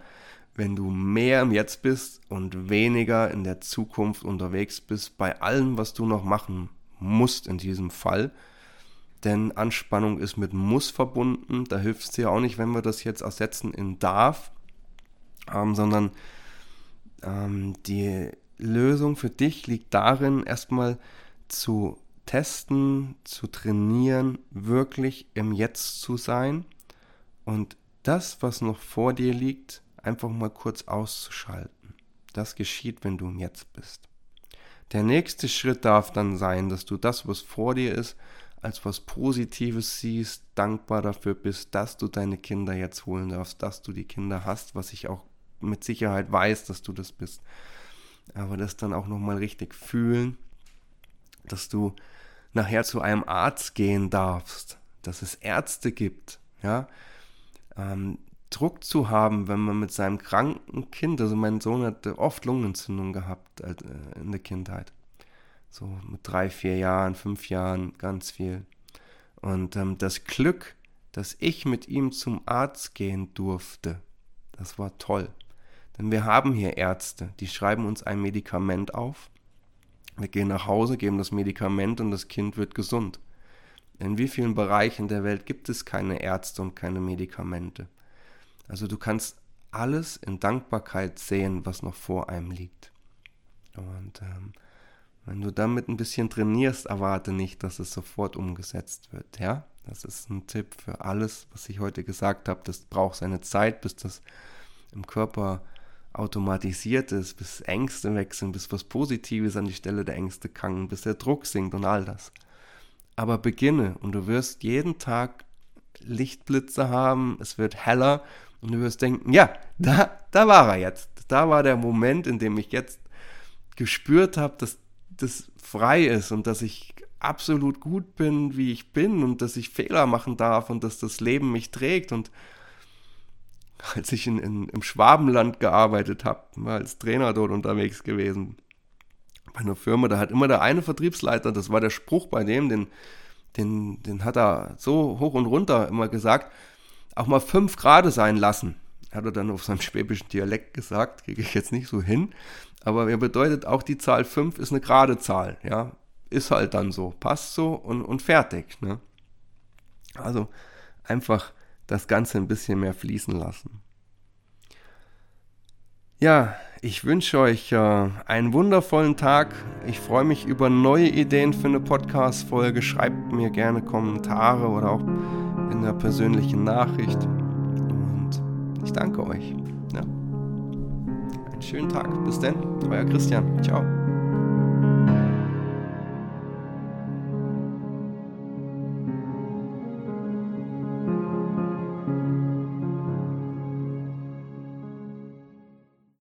wenn du mehr im Jetzt bist und weniger in der Zukunft unterwegs bist, bei allem, was du noch machen musst in diesem Fall. Denn Anspannung ist mit muss verbunden. Da hilft es dir auch nicht, wenn wir das jetzt ersetzen in darf, ähm, sondern ähm, die Lösung für dich liegt darin, erstmal zu testen, zu trainieren, wirklich im Jetzt zu sein und das, was noch vor dir liegt, einfach mal kurz auszuschalten. Das geschieht, wenn du im Jetzt bist. Der nächste Schritt darf dann sein, dass du das, was vor dir ist, als was Positives siehst, dankbar dafür bist, dass du deine Kinder jetzt holen darfst, dass du die Kinder hast, was ich auch mit Sicherheit weiß, dass du das bist. Aber das dann auch nochmal richtig fühlen, dass du nachher zu einem Arzt gehen darfst, dass es Ärzte gibt, ja, ähm, Druck zu haben, wenn man mit seinem kranken Kind, also mein Sohn hatte oft Lungenentzündung gehabt äh, in der Kindheit, so mit drei, vier Jahren, fünf Jahren, ganz viel. Und ähm, das Glück, dass ich mit ihm zum Arzt gehen durfte, das war toll. Denn wir haben hier Ärzte, die schreiben uns ein Medikament auf. Wir gehen nach Hause, geben das Medikament und das Kind wird gesund. In wie vielen Bereichen der Welt gibt es keine Ärzte und keine Medikamente? Also du kannst alles in Dankbarkeit sehen, was noch vor einem liegt. Und ähm, wenn du damit ein bisschen trainierst, erwarte nicht, dass es sofort umgesetzt wird. Ja, das ist ein Tipp für alles, was ich heute gesagt habe. Das braucht seine Zeit, bis das im Körper automatisiert ist, bis Ängste wechseln, bis was Positives an die Stelle der Ängste kann, bis der Druck sinkt und all das. Aber beginne und du wirst jeden Tag Lichtblitze haben, es wird heller und du wirst denken, ja, da, da war er jetzt. Da war der Moment, in dem ich jetzt gespürt habe, dass das frei ist und dass ich absolut gut bin, wie ich bin und dass ich Fehler machen darf und dass das Leben mich trägt und als ich in, in, im Schwabenland gearbeitet habe, war als Trainer dort unterwegs gewesen. Bei einer Firma, da hat immer der eine Vertriebsleiter, das war der Spruch bei dem, den, den, den hat er so hoch und runter immer gesagt, auch mal fünf Grade sein lassen. Hat er dann auf seinem schwäbischen Dialekt gesagt, kriege ich jetzt nicht so hin. Aber er bedeutet auch, die Zahl 5 ist eine gerade Zahl. Ja, ist halt dann so, passt so und, und fertig. Ne? Also einfach das Ganze ein bisschen mehr fließen lassen. Ja, ich wünsche euch äh, einen wundervollen Tag. Ich freue mich über neue Ideen für eine Podcast-Folge. Schreibt mir gerne Kommentare oder auch in einer persönlichen Nachricht. Und ich danke euch. Ja. Einen schönen Tag. Bis dann, euer Christian. Ciao.